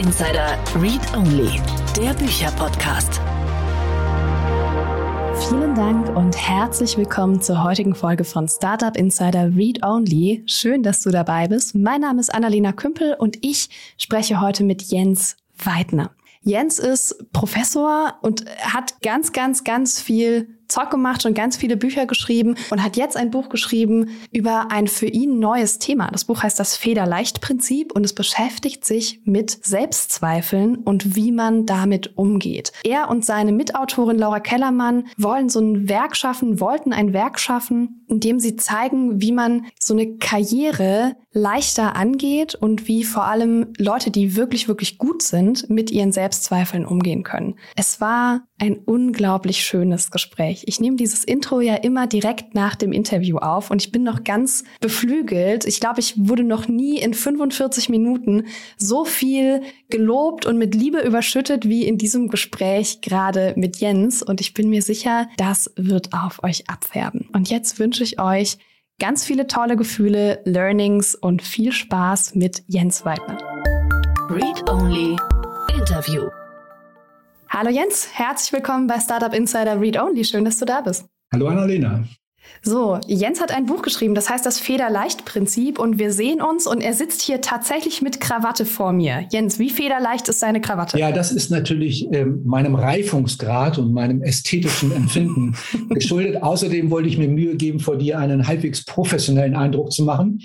Insider Read Only, der Bücherpodcast. Vielen Dank und herzlich willkommen zur heutigen Folge von Startup Insider Read Only. Schön, dass du dabei bist. Mein Name ist Annalena Kümpel und ich spreche heute mit Jens Weidner. Jens ist Professor und hat ganz, ganz, ganz viel Zeug gemacht, schon ganz viele Bücher geschrieben und hat jetzt ein Buch geschrieben über ein für ihn neues Thema. Das Buch heißt das Federleicht-Prinzip und es beschäftigt sich mit Selbstzweifeln und wie man damit umgeht. Er und seine Mitautorin Laura Kellermann wollen so ein Werk schaffen, wollten ein Werk schaffen, in dem sie zeigen, wie man so eine Karriere leichter angeht und wie vor allem Leute, die wirklich, wirklich gut sind, mit ihren Selbstzweifeln umgehen können. Es war ein unglaublich schönes Gespräch. Ich nehme dieses Intro ja immer direkt nach dem Interview auf und ich bin noch ganz beflügelt. Ich glaube, ich wurde noch nie in 45 Minuten so viel gelobt und mit Liebe überschüttet wie in diesem Gespräch gerade mit Jens und ich bin mir sicher, das wird auf euch abfärben. Und jetzt wünsche ich euch ganz viele tolle Gefühle, Learnings und viel Spaß mit Jens Weidner. Read Only Interview. Hallo Jens, herzlich willkommen bei Startup Insider Read Only. Schön, dass du da bist. Hallo Annalena. So, Jens hat ein Buch geschrieben, das heißt das Federleicht-Prinzip und wir sehen uns und er sitzt hier tatsächlich mit Krawatte vor mir. Jens, wie federleicht ist seine Krawatte? Ja, das ist natürlich ähm, meinem Reifungsgrad und meinem ästhetischen Empfinden geschuldet. Außerdem wollte ich mir Mühe geben, vor dir einen halbwegs professionellen Eindruck zu machen.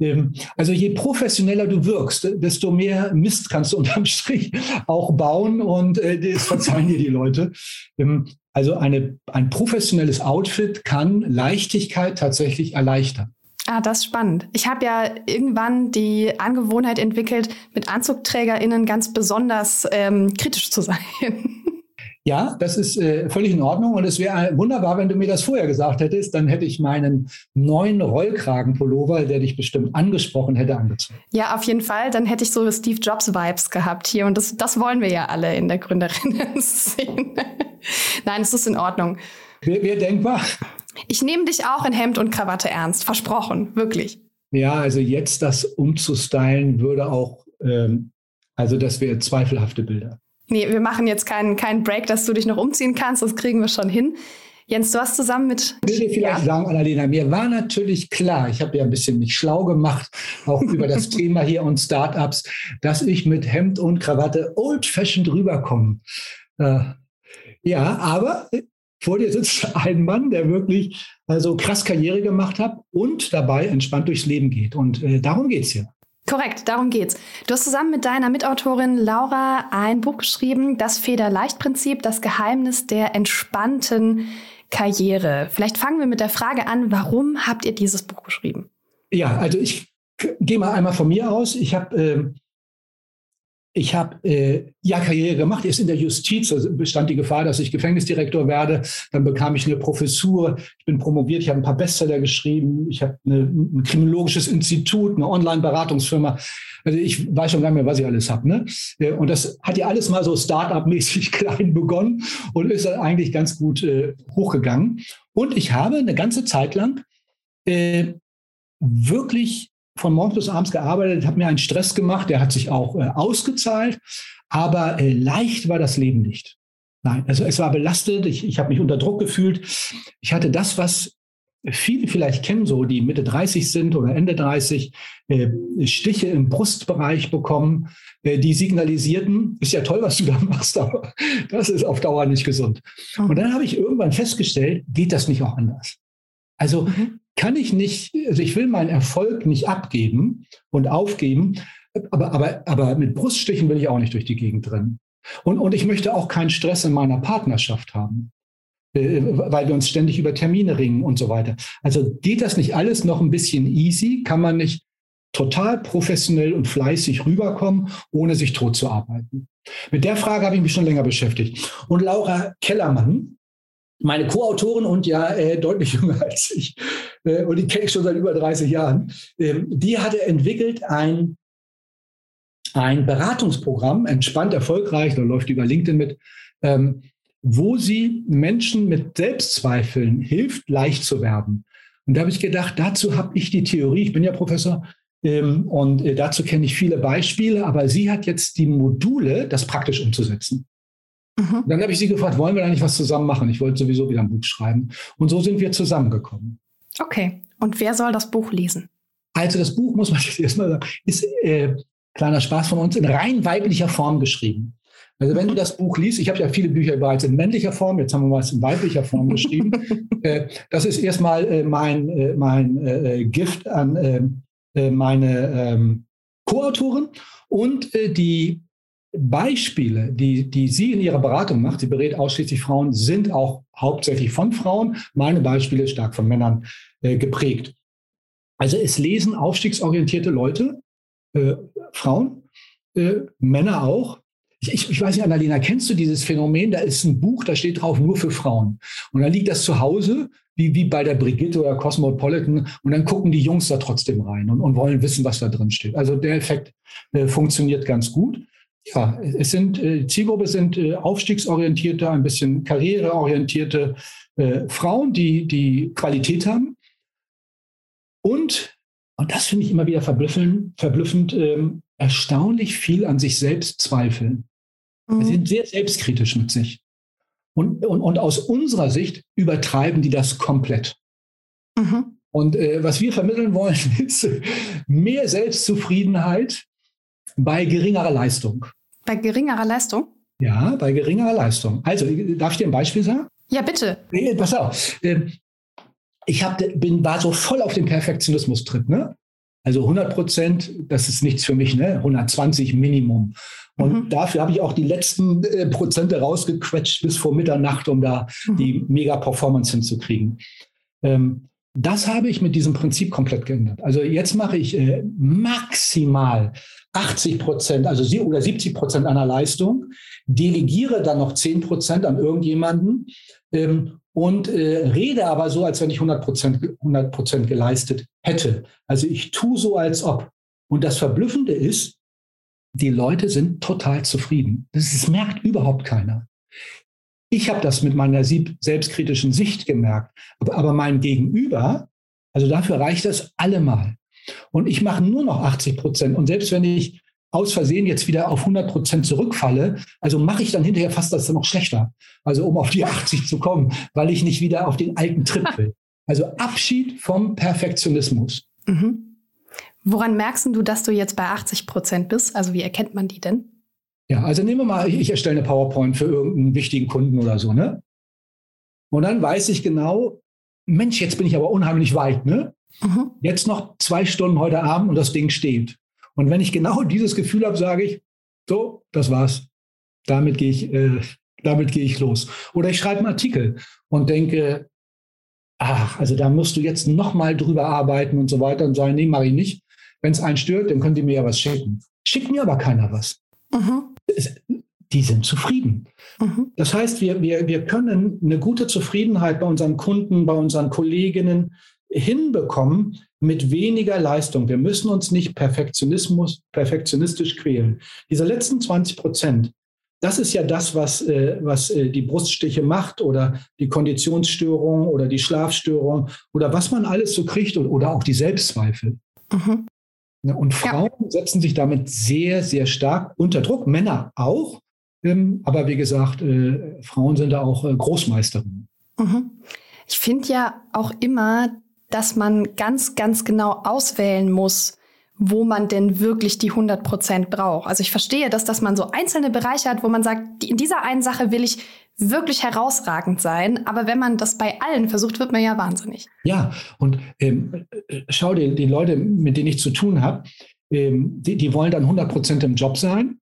Ähm, also je professioneller du wirkst, desto mehr Mist kannst du unterm Strich auch bauen und äh, das verzeihen dir die Leute. Ähm, also eine, ein professionelles Outfit kann Leichtigkeit tatsächlich erleichtern. Ah, das ist spannend. Ich habe ja irgendwann die Angewohnheit entwickelt, mit AnzugträgerInnen ganz besonders ähm, kritisch zu sein. Ja, das ist äh, völlig in Ordnung und es wäre wunderbar, wenn du mir das vorher gesagt hättest. Dann hätte ich meinen neuen Rollkragenpullover, der dich bestimmt angesprochen hätte, angezogen. Ja, auf jeden Fall. Dann hätte ich so Steve Jobs-Vibes gehabt hier und das, das wollen wir ja alle in der Gründerinnen-Szene. Nein, es ist in Ordnung. Wäre denkbar. Ich nehme dich auch in Hemd und Krawatte ernst, versprochen, wirklich. Ja, also jetzt das umzustylen würde auch, ähm, also das wäre zweifelhafte Bilder. Nee, wir machen jetzt keinen, keinen Break, dass du dich noch umziehen kannst. Das kriegen wir schon hin. Jens, du hast zusammen mit. Ich will dir vielleicht ja. sagen, Annalena, mir war natürlich klar, ich habe ja ein bisschen mich schlau gemacht, auch über das Thema hier und Startups, dass ich mit Hemd und Krawatte old-fashioned rüberkomme. Äh, ja, aber vor dir sitzt ein Mann, der wirklich also krass Karriere gemacht hat und dabei entspannt durchs Leben geht. Und äh, darum geht es hier. Korrekt, darum geht's. Du hast zusammen mit deiner Mitautorin Laura ein Buch geschrieben, Das Federleicht-Prinzip, das Geheimnis der entspannten Karriere. Vielleicht fangen wir mit der Frage an, warum habt ihr dieses Buch geschrieben? Ja, also ich gehe mal einmal von mir aus. Ich habe äh, ich habe äh, ja Karriere gemacht, erst in der Justiz, also bestand die Gefahr, dass ich Gefängnisdirektor werde. Dann bekam ich eine Professur, ich bin promoviert, ich habe ein paar Bestseller geschrieben, ich habe ein kriminologisches Institut, eine Online-Beratungsfirma. Also ich weiß schon gar nicht mehr, was ich alles habe. Ne? Äh, und das hat ja alles mal so Start-up-mäßig klein begonnen und ist eigentlich ganz gut äh, hochgegangen. Und ich habe eine ganze Zeit lang äh, wirklich von morgens bis abends gearbeitet, habe mir einen Stress gemacht, der hat sich auch äh, ausgezahlt, aber äh, leicht war das Leben nicht. Nein, also es war belastet, ich, ich habe mich unter Druck gefühlt. Ich hatte das, was viele vielleicht kennen, so die Mitte 30 sind oder Ende 30, äh, Stiche im Brustbereich bekommen, äh, die signalisierten, ist ja toll, was du da machst, aber das ist auf Dauer nicht gesund. Mhm. Und dann habe ich irgendwann festgestellt, geht das nicht auch anders? Also mhm kann ich nicht, also ich will meinen Erfolg nicht abgeben und aufgeben, aber, aber, aber mit Bruststichen will ich auch nicht durch die Gegend rennen. Und, und ich möchte auch keinen Stress in meiner Partnerschaft haben, äh, weil wir uns ständig über Termine ringen und so weiter. Also geht das nicht alles noch ein bisschen easy? Kann man nicht total professionell und fleißig rüberkommen, ohne sich tot zu arbeiten? Mit der Frage habe ich mich schon länger beschäftigt. Und Laura Kellermann, meine Co-Autorin und ja äh, deutlich jünger als ich, äh, und die kenne ich schon seit über 30 Jahren, ähm, die hatte entwickelt ein, ein Beratungsprogramm, entspannt, erfolgreich, da läuft über LinkedIn mit, ähm, wo sie Menschen mit Selbstzweifeln hilft, leicht zu werden. Und da habe ich gedacht, dazu habe ich die Theorie, ich bin ja Professor, Ähm, und äh, dazu kenne ich viele Beispiele, aber sie hat jetzt die Module, das praktisch umzusetzen. Mhm. Dann habe ich sie gefragt, wollen wir da nicht was zusammen machen? Ich wollte sowieso wieder ein Buch schreiben. Und so sind wir zusammengekommen. Okay. Und wer soll das Buch lesen? Also das Buch, muss man jetzt erstmal sagen, ist, äh, kleiner Spaß von uns, in rein weiblicher Form geschrieben. Also wenn du das Buch liest, ich habe ja viele Bücher bereits in männlicher Form, jetzt haben wir was in weiblicher Form geschrieben. äh, das ist erstmal äh, mein, äh, mein Gift an meine ähm, Co-Autorin und die Beispiele, die, die sie in ihrer Beratung macht, sie berät ausschließlich Frauen, sind auch hauptsächlich von Frauen. Meine Beispiele stark von Männern äh, geprägt. Also es lesen aufstiegsorientierte Leute, äh, Frauen, äh, Männer auch. Ich, ich, weiß nicht, Annalena, kennst du dieses Phänomen? Da ist ein Buch, da steht drauf nur für Frauen. Und dann liegt das zu Hause, wie, wie bei der Brigitte oder Cosmopolitan. Und dann gucken die Jungs da trotzdem rein und, und wollen wissen, was da drin steht. Also der Effekt äh, funktioniert ganz gut. Ja, es sind äh, Zielgruppe sind äh, aufstiegsorientierte, ein bisschen karriereorientierte äh, Frauen, die die Qualität haben. Und, und das finde ich immer wieder verblüffend, verblüffend ähm, erstaunlich viel an sich selbst zweifeln. Mhm. Sie sind sehr selbstkritisch mit sich. Und, und, und aus unserer Sicht übertreiben die das komplett. Mhm. Und äh, was wir vermitteln wollen, ist mehr Selbstzufriedenheit, bei geringerer Leistung. Bei geringerer Leistung? Ja, bei geringerer Leistung. Also, darf ich dir ein Beispiel sagen? Ja, bitte. Pass auf. Ähm, ich hab, bin, war so voll auf dem Perfektionismus-Trip. Ne? Also 100 Prozent, das ist nichts für mich, ne? 120 Minimum. Und mhm. dafür habe ich auch die letzten äh, Prozente rausgequetscht bis vor Mitternacht, um da mhm. die Mega-Performance hinzukriegen. Ähm, das habe ich mit diesem Prinzip komplett geändert. Also jetzt mache ich äh, maximal 80 Prozent, also sie, oder 70 Prozent einer Leistung, delegiere dann noch 10 Prozent an irgendjemanden ähm, und äh, rede aber so, als wenn ich 100 Prozent 100 Prozent geleistet hätte. Also ich tue so, als ob. Und das Verblüffende ist, die Leute sind total zufrieden. Das, das merkt überhaupt keiner. Ich habe das mit meiner selbstkritischen Sicht gemerkt, aber, mein Gegenüber, also dafür reicht das allemal. Und ich mache nur noch 80 Prozent. Und selbst wenn ich aus Versehen jetzt wieder auf 100 Prozent zurückfalle, also mache ich dann hinterher fast das noch schlechter. Also um auf die 80 zu kommen, weil ich nicht wieder auf den alten Trip will. Also Abschied vom Perfektionismus. Mhm. Woran merkst du, dass du jetzt bei 80 Prozent bist? Also wie erkennt man die denn? Ja, also nehmen wir mal, ich erstelle eine PowerPoint für irgendeinen wichtigen Kunden oder so, ne? Und dann weiß ich genau, Mensch, jetzt bin ich aber unheimlich weit, ne? Mhm. Jetzt noch zwei Stunden heute Abend und das Ding steht. Und wenn ich genau dieses Gefühl habe, sage ich, so, das war's. Damit gehe ich, äh, damit gehe ich los. Oder ich schreibe einen Artikel und denke, ach, also da musst du jetzt noch mal drüber arbeiten und so weiter und sagen, nee, mache ich nicht. Wenn es einen stört, dann könnt ihr mir ja was schicken. Schickt mir aber keiner was. Mhm die sind zufrieden. Mhm. Das heißt, wir, wir, wir können eine gute Zufriedenheit bei unseren Kunden, bei unseren Kolleginnen hinbekommen mit weniger Leistung. Wir müssen uns nicht Perfektionismus, perfektionistisch quälen. Diese letzten 20 Prozent, das ist ja das, was, äh, was äh, die Bruststiche macht oder die Konditionsstörung oder die Schlafstörung oder was man alles so kriegt oder auch die Selbstzweifel. Mhm. Und Frauen ja. setzen sich damit sehr, sehr stark unter Druck, Männer auch. Ähm, aber wie gesagt, äh, Frauen sind da auch äh, Großmeisterinnen. Mhm. Ich finde ja auch immer, dass man ganz, ganz genau auswählen muss, wo man denn wirklich die 100 Prozent braucht. Also ich verstehe das, dass man so einzelne Bereiche hat, wo man sagt, in dieser einen Sache will ich wirklich herausragend sein. Aber wenn man das bei allen versucht, wird man ja wahnsinnig. Ja, und ähm, äh, schau dir die Leute, mit denen ich zu tun habe, ähm, die, die wollen dann 100 Prozent im Job sein.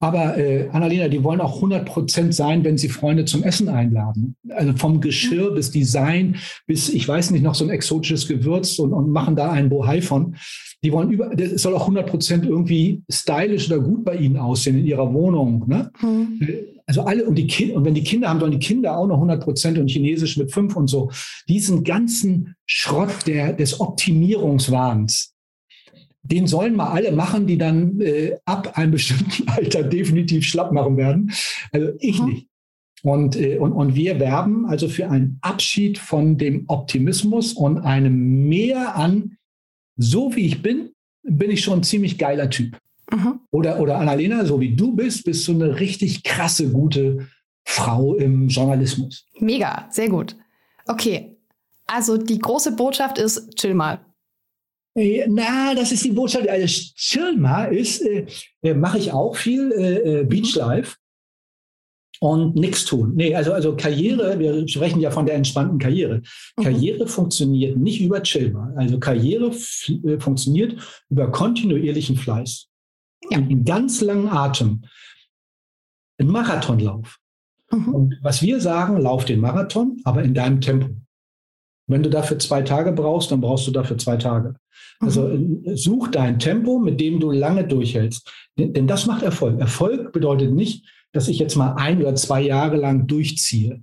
Aber äh, Annalena, die wollen auch 100 Prozent sein, wenn sie Freunde zum Essen einladen. Also vom Geschirr bis Design bis, ich weiß nicht, noch so ein exotisches Gewürz und, und machen da einen Bohai von. Die wollen über, das soll auch 100 Prozent irgendwie stylisch oder gut bei ihnen aussehen in ihrer Wohnung. Ne? Mhm. Also alle, und, die Kinder, und wenn die Kinder haben, sollen die Kinder auch noch 100 Prozent und Chinesisch mit fünf und so. Diesen ganzen Schrott der, des Optimierungswahns, den sollen mal alle machen, die dann äh, ab einem bestimmten Alter definitiv schlapp machen werden. Also ich mhm. nicht. Und, äh, und, und wir werben also für einen Abschied von dem Optimismus und einem Mehr an, so wie ich bin, bin ich schon ein ziemlich geiler Typ. Mhm. Oder, oder Annalena, so wie du bist, bist du eine richtig krasse, gute Frau im Journalismus. Mega, sehr gut. Okay, also die große Botschaft ist, chill mal. Äh, na, das ist die Botschaft. Also chill mal ist, äh, äh mache ich auch viel, äh, äh Beachlife und nichts tun. Nee, also, also Karriere, wir sprechen ja von der entspannten Karriere. Mhm. Karriere funktioniert nicht über Chill mal. Also Karriere funktioniert über kontinuierlichen Fleiß. Ja. Einen ganz langen Atem. Ein Marathonlauf. Mhm. Und was wir sagen, lauf den Marathon, aber in deinem Tempo. Wenn du dafür zwei Tage brauchst, dann brauchst du dafür zwei Tage. Also mhm. Äh, such dein Tempo, mit dem du lange durchhältst. Denn das macht Erfolg. Erfolg bedeutet nicht, dass ich jetzt mal ein oder zwei Jahre lang durchziehe.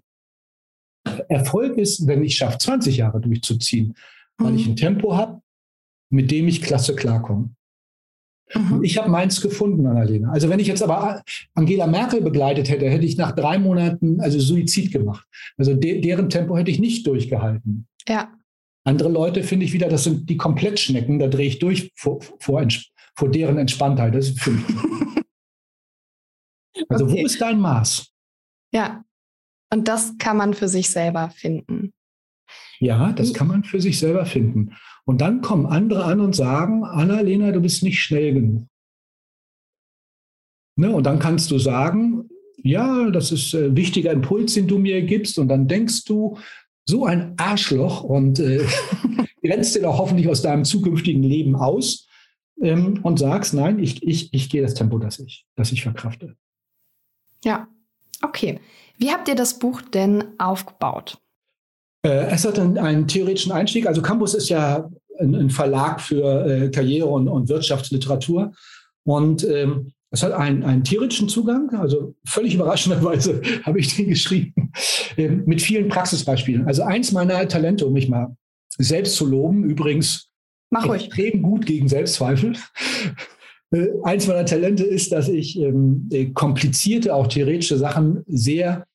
Erfolg ist, wenn ich schaffe, 20 Jahre durchzuziehen, weil mhm. ich ein Tempo habe, mit dem ich klasse klarkomme. Mhm. Ich habe meins gefunden, Annalena. Also wenn ich jetzt aber Angela Merkel begleitet hätte, hätte ich nach drei Monaten also Suizid gemacht. Also de deren Tempo hätte ich nicht durchgehalten. Ja. Andere Leute finde ich wieder, das sind die Komplettschnecken, da drehe ich durch vor, vor, vor deren Entspanntheit. Das ist für mich. also okay. wo ist dein Maß? Ja. Und das kann man für sich selber finden. Ja, das kann man für sich selber finden. Und dann kommen andere an und sagen, Annalena, du bist nicht schnell genug. Ne? Und dann kannst du sagen, ja, das ist ein äh, wichtiger Impuls, den du mir gibst. Und dann denkst du, so ein Arschloch und äh, grenzt dir doch hoffentlich aus deinem zukünftigen Leben aus ähm, und sagst, nein, ich, ich, ich gehe das Tempo, das ich, das ich verkrafte. Ja, okay. Wie habt ihr das Buch denn aufgebaut? Äh, es hat einen, einen, theoretischen Einstieg. Also Campus ist ja ein, ein Verlag für äh, Karriere und, und, Wirtschaftsliteratur. Und ähm, es hat einen, einen theoretischen Zugang, also völlig überraschenderweise habe ich den geschrieben, äh, mit vielen Praxisbeispielen. Also eins meiner Talente, um mich mal selbst zu loben, übrigens Mach extrem gut gegen Selbstzweifel. Äh, eins meiner Talente ist, dass ich ähm, äh, komplizierte, auch theoretische Sachen sehr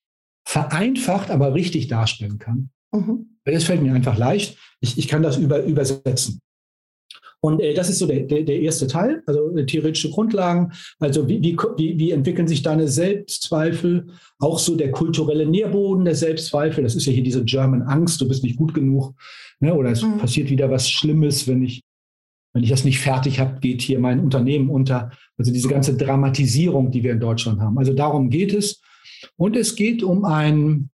vereinfacht, aber richtig darstellen kann. Mhm. Das fällt mir einfach leicht. Ich, ich kann das über, übersetzen. Und äh, das ist so der, der, der erste Teil, also äh, theoretische Grundlagen. Also wie, wie, wie entwickeln sich deine Selbstzweifel? Auch so der kulturelle Nährboden der Selbstzweifel. Das ist ja hier diese German Angst, du bist nicht gut genug. Ne? Oder es mhm. passiert wieder was Schlimmes, wenn ich, wenn ich das nicht fertig habe, geht hier mein Unternehmen unter. Also diese ganze Dramatisierung, die wir in Deutschland haben. Also darum geht es. Und es geht um ein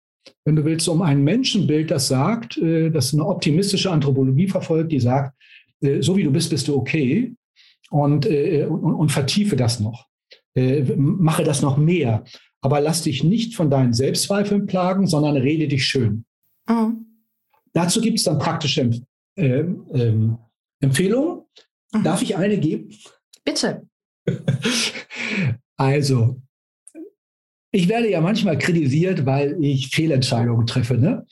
wenn du willst, um ein Menschenbild, das sagt, äh, das eine optimistische Anthropologie verfolgt, die sagt, äh, so wie du bist, bist du okay und, äh, und, und vertiefe das noch. Mache das noch mehr. Aber lass dich nicht von deinen Selbstzweifeln plagen, sondern rede dich schön. Mhm. Dazu gibt es dann praktische äh, äh, Empfehlungen. Mhm. Darf ich eine geben? Bitte. Also, ich werde ja manchmal kritisiert, weil ich Fehlentscheidungen treffe. Ne?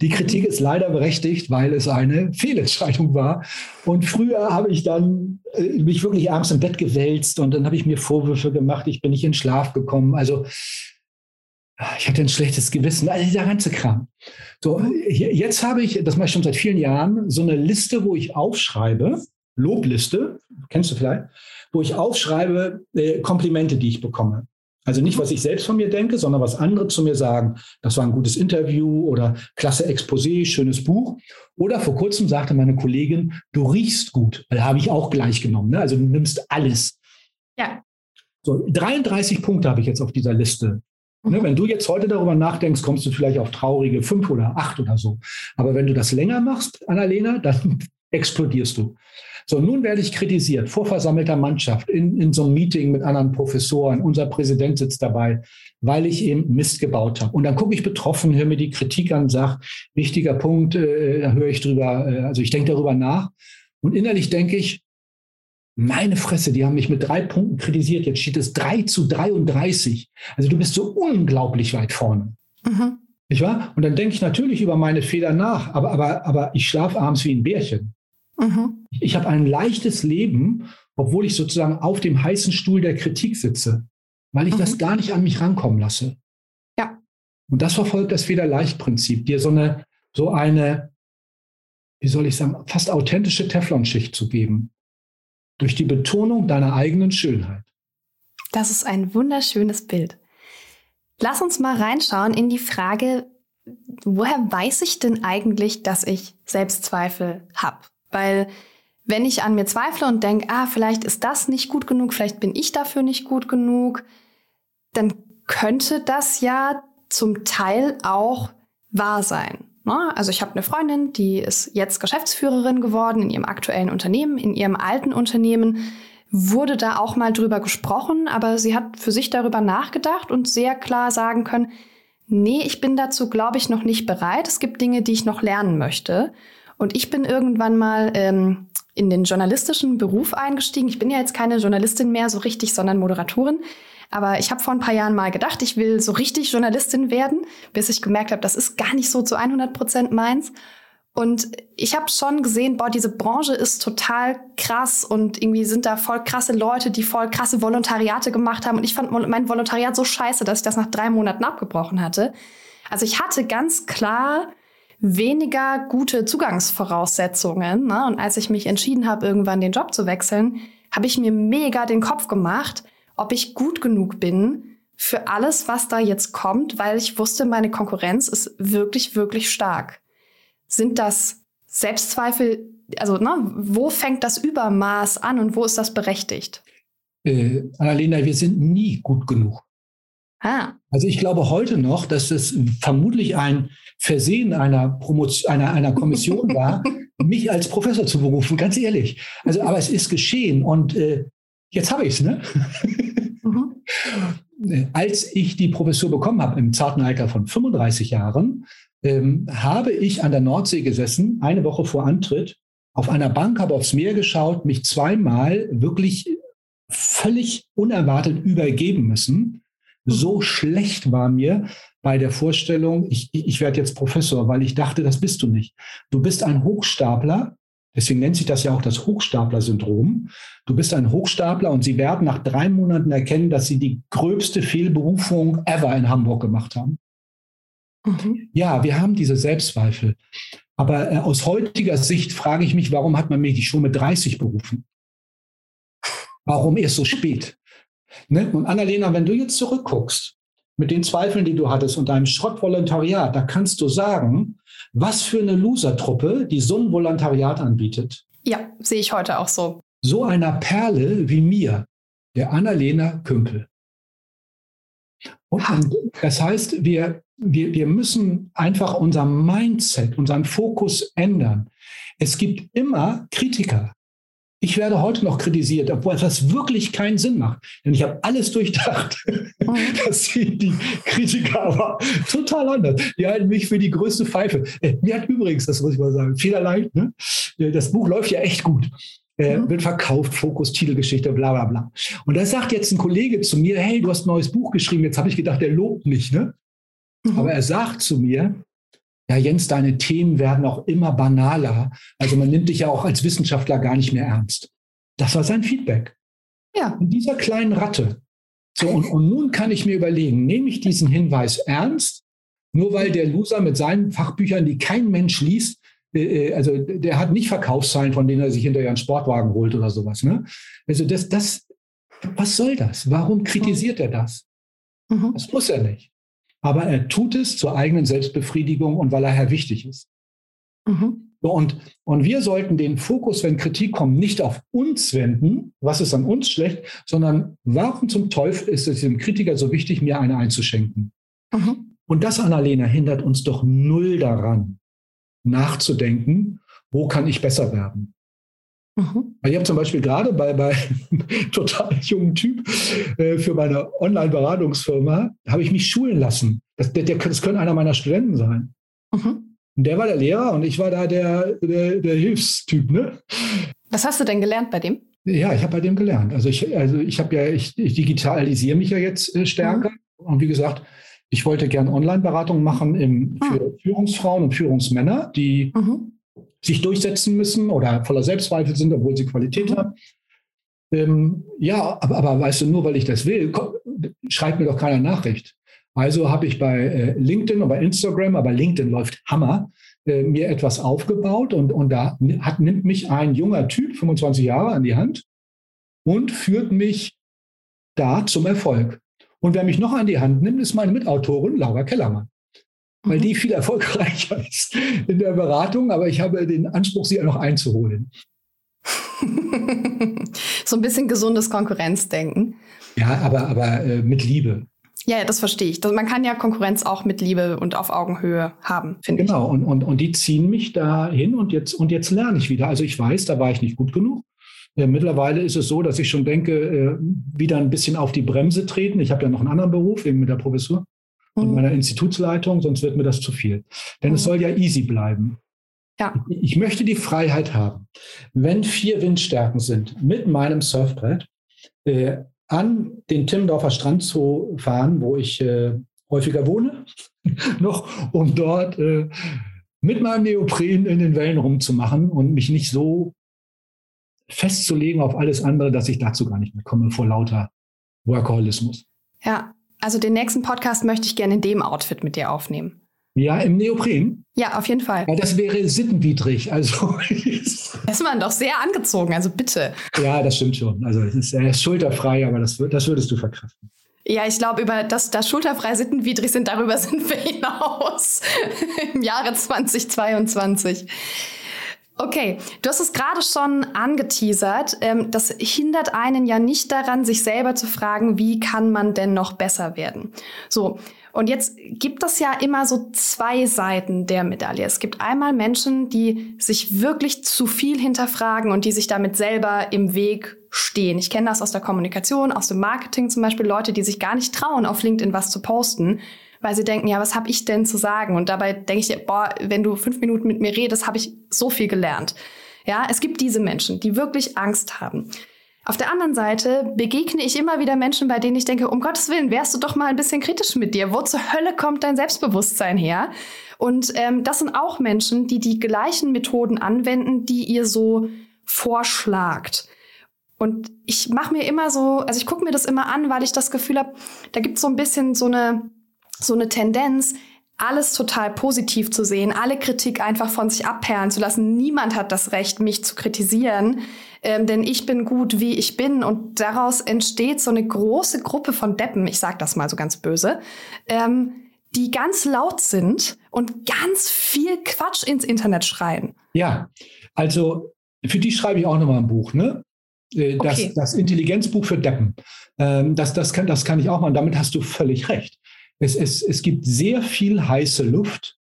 Die Kritik ist leider berechtigt, weil es eine Fehlentscheidung war. Und früher habe ich dann äh, mich wirklich abends im Bett gewälzt und dann habe ich mir Vorwürfe gemacht, ich bin nicht in Schlaf gekommen. Also ich hatte ein schlechtes Gewissen, also dieser ganze Kram. So, jetzt habe ich, das mache ich schon seit vielen Jahren, so eine Liste, wo ich aufschreibe, Lobliste, kennst du vielleicht, wo ich aufschreibe äh, Komplimente, die ich bekomme. Also nicht, was ich selbst von mir denke, sondern was andere zu mir sagen. Das war ein gutes Interview oder klasse Exposé, schönes Buch. Oder vor kurzem sagte meine Kollegin, du riechst gut. Da habe ich auch gleich genommen. Ne? Also du nimmst alles. Ja. So, 33 Punkte habe ich jetzt auf dieser Liste. Ne, mhm. wenn du jetzt heute darüber nachdenkst, kommst du vielleicht auf traurige fünf oder acht oder so. Aber wenn du das länger machst, Annalena, dann explodierst du. So, nun werde ich kritisiert vor versammelter Mannschaft in, in so einem Meeting mit anderen Professoren. Unser Präsident sitzt dabei, weil ich eben Mist gebaut habe. Und dann gucke ich betroffen, höre mir die Kritik an, sage, wichtiger Punkt, äh, da höre ich drüber, äh, also ich denke darüber nach. Und innerlich denke ich, meine Fresse, die haben mich mit drei Punkten kritisiert. Jetzt steht es 3 zu 33. Also du bist so unglaublich weit vorne. Mhm. Nicht wahr? Und dann denke ich natürlich über meine Fehler nach, aber, aber, aber ich schlafe abends wie ein Bärchen. Mhm. Ich habe ein leichtes Leben, obwohl ich sozusagen auf dem heißen Stuhl der Kritik sitze, weil ich mhm. das gar nicht an mich rankommen lasse. Ja. Und das verfolgt das Feder-Leicht-Prinzip, dir so eine, so eine, wie soll ich sagen, fast authentische Teflonschicht zu geben. durch die Betonung deiner eigenen Schönheit. Das ist ein wunderschönes Bild. Lass uns mal reinschauen in die Frage, woher weiß ich denn eigentlich, dass ich Selbstzweifel habe? Weil wenn ich an mir zweifle und denke, ah, vielleicht ist das nicht gut genug, vielleicht bin ich dafür nicht gut genug, dann könnte das ja zum Teil auch wahr sein. Ne? Also ich habe eine Freundin, die ist jetzt Geschäftsführerin geworden in ihrem aktuellen Unternehmen, in ihrem alten Unternehmen wurde da auch mal drüber gesprochen, aber sie hat für sich darüber nachgedacht und sehr klar sagen können, nee, ich bin dazu, glaube ich, noch nicht bereit. Es gibt Dinge, die ich noch lernen möchte. Und ich bin irgendwann mal ähm, in den journalistischen Beruf eingestiegen. Ich bin ja jetzt keine Journalistin mehr so richtig, sondern Moderatorin. Aber ich habe vor ein paar Jahren mal gedacht, ich will so richtig Journalistin werden, bis ich gemerkt habe, das ist gar nicht so zu 100 Prozent meins. Und ich habe schon gesehen, boah, diese Branche ist total krass und irgendwie sind da voll krasse Leute, die voll krasse Volontariate gemacht haben. Und ich fand mein Volontariat so scheiße, dass ich das nach drei Monaten abgebrochen hatte. Also ich hatte ganz klar weniger gute Zugangsvoraussetzungen. Ne? Und als ich mich entschieden habe, irgendwann den Job zu wechseln, habe ich mir mega den Kopf gemacht, ob ich gut genug bin für alles, was da jetzt kommt, weil ich wusste, meine Konkurrenz ist wirklich, wirklich stark. Sind das Selbstzweifel, also ne, wo fängt das Übermaß an und wo ist das berechtigt? Äh, Annalena, wir sind nie gut genug. Ah. Also ich glaube heute noch, dass es vermutlich ein Versehen einer, Promotion, einer, einer Kommission war, mich als Professor zu berufen, ganz ehrlich. Also, aber es ist geschehen und äh, jetzt habe ich es, ne? Mhm. Als ich die Professur bekommen habe im zarten Alter von 35 Jahren, ähm, habe ich an der Nordsee gesessen, eine Woche vor Antritt, auf einer Bank, habe aufs Meer geschaut, mich zweimal wirklich völlig unerwartet übergeben müssen so schlecht war mir bei der Vorstellung, ich, ich werde jetzt Professor, weil ich dachte, das bist du nicht. Du bist ein Hochstapler, deswegen nennt sich das ja auch das Hochstapler-Syndrom. Du bist ein Hochstapler und sie werden nach drei Monaten erkennen, dass sie die gröbste Fehlberufung ever in Hamburg gemacht haben. Mhm. Ja, wir haben diese Selbstzweifel. Aber äh, aus heutiger Sicht frage ich mich, warum hat man mich schon mit 30 berufen? Warum erst so spät? Ne? Und Annalena, wenn du jetzt zurückguckst mit den Zweifeln, die du hattest und deinem Schrottvolontariat, da kannst du sagen, was für eine Losertruppe die so ein Volontariat anbietet. Ja, sehe ich heute auch so. So einer Perle wie mir, der Annalena Kümpel. Und, das heißt, wir, wir, wir müssen einfach unser Mindset, unseren Fokus ändern. Es gibt immer Kritiker. Ich werde heute noch kritisiert, obwohl das wirklich keinen Sinn macht. Denn ich habe alles durchdacht. Mhm. Das sehen die Kritiker aber total anders. Die halten mich für die größte Pfeife. Äh, mir hat übrigens, das muss ich mal sagen, Fehlerleid, ne? Äh, das Buch läuft ja echt gut. Äh, mhm. Wird verkauft, Fokus, Titelgeschichte, bla bla bla. Und da sagt jetzt ein Kollege zu mir, hey, du hast ein neues Buch geschrieben. Jetzt habe ich gedacht, der lobt mich. Ne? Mhm. Aber er sagt zu mir, ja, Jens, deine Themen werden auch immer banaler. Also man nimmt dich ja auch als Wissenschaftler gar nicht mehr ernst. Das war sein Feedback. Ja. In dieser kleinen Ratte. So, und, und nun kann ich mir überlegen, nehme ich diesen Hinweis ernst, nur weil der Loser mit seinen Fachbüchern, die kein Mensch liest, äh, äh, also der hat nicht Verkaufszahlen, von denen er sich hinterher einen Sportwagen holt oder sowas. Ne? Also das, das, was soll das? Warum kritisiert er das? Mhm. Das muss er nicht aber er tut es zur eigenen Selbstbefriedigung und weil er Herr wichtig ist. Mhm. Und, und wir sollten den Fokus, wenn Kritik kommt, nicht auf uns wenden, was ist an uns schlecht, sondern warum zum Teufel ist es dem Kritiker so wichtig, mir eine einzuschenken? Mhm. Und das, Annalena, hindert uns doch null daran, nachzudenken, wo kann ich besser werden? Mhm. Ich habe zum Beispiel gerade bei, bei einem total jungen Typ äh, für meine Online-Beratungsfirma, habe ich mich schulen lassen. Das, der, das könnte einer meiner Studenten sein. Mhm. Und der war der Lehrer und ich war da der, der, der Hilfstyp. Ne? Was hast du denn gelernt bei dem? Ja, ich habe bei dem gelernt. Also ich, also ich habe ja, ich, ich, digitalisiere mich ja jetzt äh, stärker. Mhm. Und wie gesagt, ich wollte gern Online-Beratung machen im, ah. für Führungsfrauen und Führungsmänner, die mhm sich durchsetzen müssen oder voller Selbstzweifel sind, obwohl sie Qualität mhm. haben. Ähm, ja, aber, aber weißt du, nur weil ich das will, komm, schreibt mir doch keiner Nachricht. Also habe ich bei äh, LinkedIn und bei Instagram, aber LinkedIn läuft Hammer, äh, mir etwas aufgebaut und, und da hat, nimmt mich ein junger Typ, 25 Jahre, an die Hand und führt mich da zum Erfolg. Und wer mich noch an die Hand nimmt, ist meine Mitautorin Laura Kellermann. Weil mhm. die viel erfolgreicher ist in der Beratung, aber ich habe den Anspruch, sie auch noch einzuholen. so ein bisschen gesundes Konkurrenzdenken. Ja, aber, aber äh, mit Liebe. Ja, ja, das verstehe ich. Man kann ja Konkurrenz auch mit Liebe und auf Augenhöhe haben, finde genau. ich. Genau, und, und, und die ziehen mich dahin und jetzt, und jetzt lerne ich wieder. Also ich weiß, da war ich nicht gut genug. Ja, mittlerweile ist es so, dass ich schon denke, äh, wieder ein bisschen auf die Bremse treten. Ich habe ja noch einen anderen Beruf, eben mit der Professur mhm. und meiner Institutsleitung, sonst wird mir das zu viel. Denn mhm. es soll ja easy bleiben. Ja. Ich möchte die Freiheit haben, wenn vier Windstärken sind, mit meinem Surfbrett äh, an den Timmendorfer Strand zu fahren, wo ich äh, häufiger wohne, noch, um dort äh, mit meinem Neopren in den Wellen rumzumachen und mich nicht so festzulegen auf alles andere, dass ich dazu gar nicht mehr komme vor lauter Workaholismus. Ja, also den nächsten Podcast möchte ich gerne in dem Outfit mit dir aufnehmen. Ja, im Neopren? Ja, auf jeden Fall. Ja, das wäre sittenwidrig. Also ist man doch sehr angezogen, also bitte. Ja, das stimmt schon. Also es ist, er ist schulterfrei, aber das, das würdest du verkraften. Ja, ich glaube, über das, das schulterfrei sittenwidrig sind, darüber sind wir hinaus im Jahre 2022. Okay, du hast es gerade schon angeteasert. Ähm, das hindert einen ja nicht daran, sich selber zu fragen, wie kann man denn noch besser werden? So, und jetzt gibt es ja immer so zwei Seiten der Medaille. Es gibt einmal Menschen, die sich wirklich zu viel hinterfragen und die sich damit selber im Weg stehen. Ich kenne das aus der Kommunikation, aus dem Marketing zum Beispiel, Leute, die sich gar nicht trauen, auf LinkedIn was zu posten, weil sie denken, ja, was habe ich denn zu sagen? Und dabei denke ich, boah, wenn du fünf Minuten mit mir redest, habe ich so viel gelernt. Ja, es gibt diese Menschen, die wirklich Angst haben. Auf der anderen Seite begegne ich immer wieder Menschen, bei denen ich denke, um Gottes Willen, wärst du doch mal ein bisschen kritisch mit dir. Wo zur Hölle kommt dein Selbstbewusstsein her? Und ähm, das sind auch Menschen, die die gleichen Methoden anwenden, die ihr so vorschlagt. Und ich mache mir immer so, also ich gucke mir das immer an, weil ich das Gefühl habe, da gibt es so ein bisschen so eine, so eine Tendenz, alles total positiv zu sehen, alle Kritik einfach von sich abperlen zu lassen. Niemand hat das Recht, mich zu kritisieren ähm, denn ich bin gut, wie ich bin. Und daraus entsteht so eine große Gruppe von Deppen, ich sage das mal so ganz böse, ähm, die ganz laut sind und ganz viel Quatsch ins Internet schreien. Ja, also für die schreibe ich auch nochmal ein Buch, ne? Äh, das, okay. das Intelligenzbuch für Deppen. Ähm, das, das, kann, das kann ich auch machen. Damit hast du völlig recht. Es, es, es gibt sehr viel heiße Luft,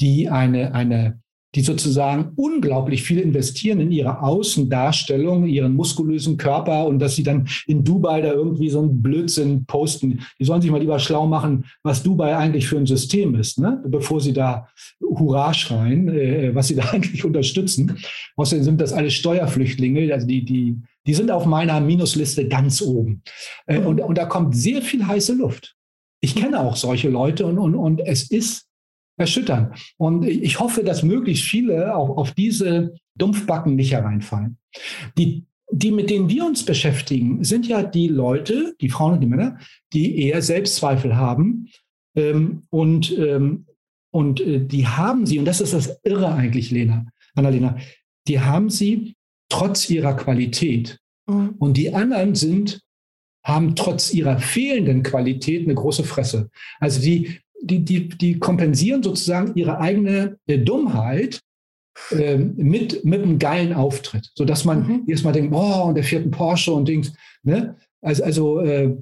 die eine, eine die sozusagen unglaublich viel investieren in ihre Außendarstellung, ihren muskulösen Körper und dass sie dann in Dubai da irgendwie so einen Blödsinn posten. Die sollen sich mal lieber schlau machen, was Dubai eigentlich für ein System ist, ne? bevor sie da Hurra schreien, äh, was sie da eigentlich unterstützen. Außerdem sind das alle Steuerflüchtlinge, also die, die, die sind auf meiner Minusliste ganz oben. Äh, und, und da kommt sehr viel heiße Luft. Ich kenne auch solche Leute und, und, und es ist erschüttern. Und ich hoffe, dass möglichst viele auch auf diese Dumpfbacken nicht hereinfallen. Die, die, mit denen wir uns beschäftigen, sind ja die Leute, die Frauen und die Männer, die eher Selbstzweifel haben. Ähm, und ähm, und äh, die haben sie, und das ist das Irre eigentlich, Lena, Annalena, die haben sie trotz ihrer Qualität. Mhm. Und die anderen sind, haben trotz ihrer fehlenden Qualität eine große Fresse. Also die, die, die, die kompensieren sozusagen ihre eigene äh, Dummheit äh, mit, mit einem geilen Auftritt, sodass man mhm. erstmal denkt, boah, und der vierten Porsche und Dings. Ne? Also, also äh,